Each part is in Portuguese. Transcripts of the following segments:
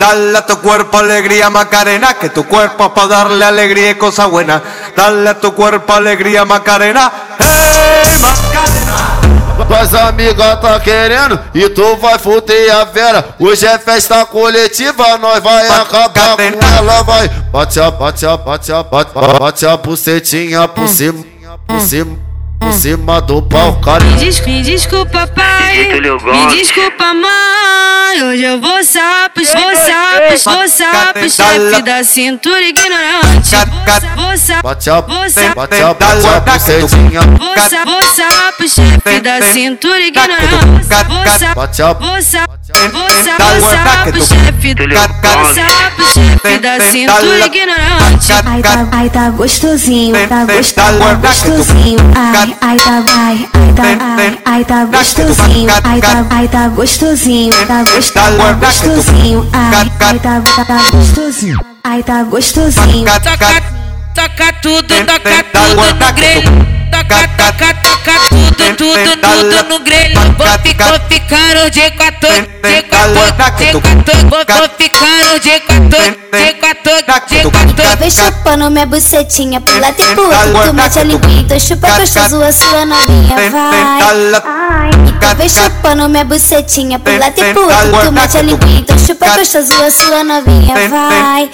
Dale a tu cuerpo alegría Macarena, que tu cuerpo es para darle alegría y cosa buena. Dale a tu cuerpo alegría Macarena, hey Macarena. Tuas amigas tá querendo e tu vai fuder a vera. Hoje é festa coletiva, nós vai acabar com ela, vai. Bate a, bate a, bate a, bate, bate a bucetinha por cima, por cima por cima do pau, cara. Me, des me desculpa, pai. Me desculpa, mãe. Hoje eu vou sapos, vou sapos, vou sapos. Chefe da cintura ignorante. Vou sapos, Bate a, vou sapos. bate a, bate a bucetinha. Vou sapos, vou sapos. Chefe da cintura ignorante. Vou sapos, Bate a, vou sapos. Vou sapos. Chefe da cintura ignorante. Ai tá, ai tá gostosinho, tá gostosinho, tá gostosinho. Ai, ai tá, ai, ai tá, ai, ai tá gostosinho. Ai tá, ai tá gostosinho, tá gostosinho, gostosinho. Ai, ai tá, gostosinho. Ai tá gostosinho. Toca, toca tudo, toca tudo no grelho. Toca, toca, toca tudo, tudo, tudo no grelho. Vou ficar, vou ficar de 14, de 14, de 14. Vou, ficar de 14, de 14, de 14. Vem chupando minha bucetinha pro lado e pro outro. Tu mete a linguinha, então chupa gostoso a sua novinha, vai. Ai, então vem chupando minha bucetinha pro lado e pro outro. Tu mete a linguinha, então chupa gostoso a sua novinha, vai. Ai,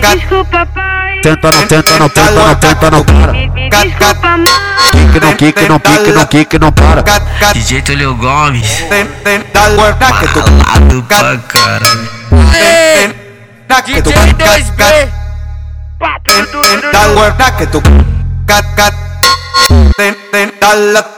Desculpa, pai. tenta não, tenta não, tenta não, tenta não, para. Desculpa, mãe. Kick não, kick não, kick não, kick não, para. DJ Tulio Gomes, malado pra caralho. DJ 2B. Dale que tu cat cat. Dale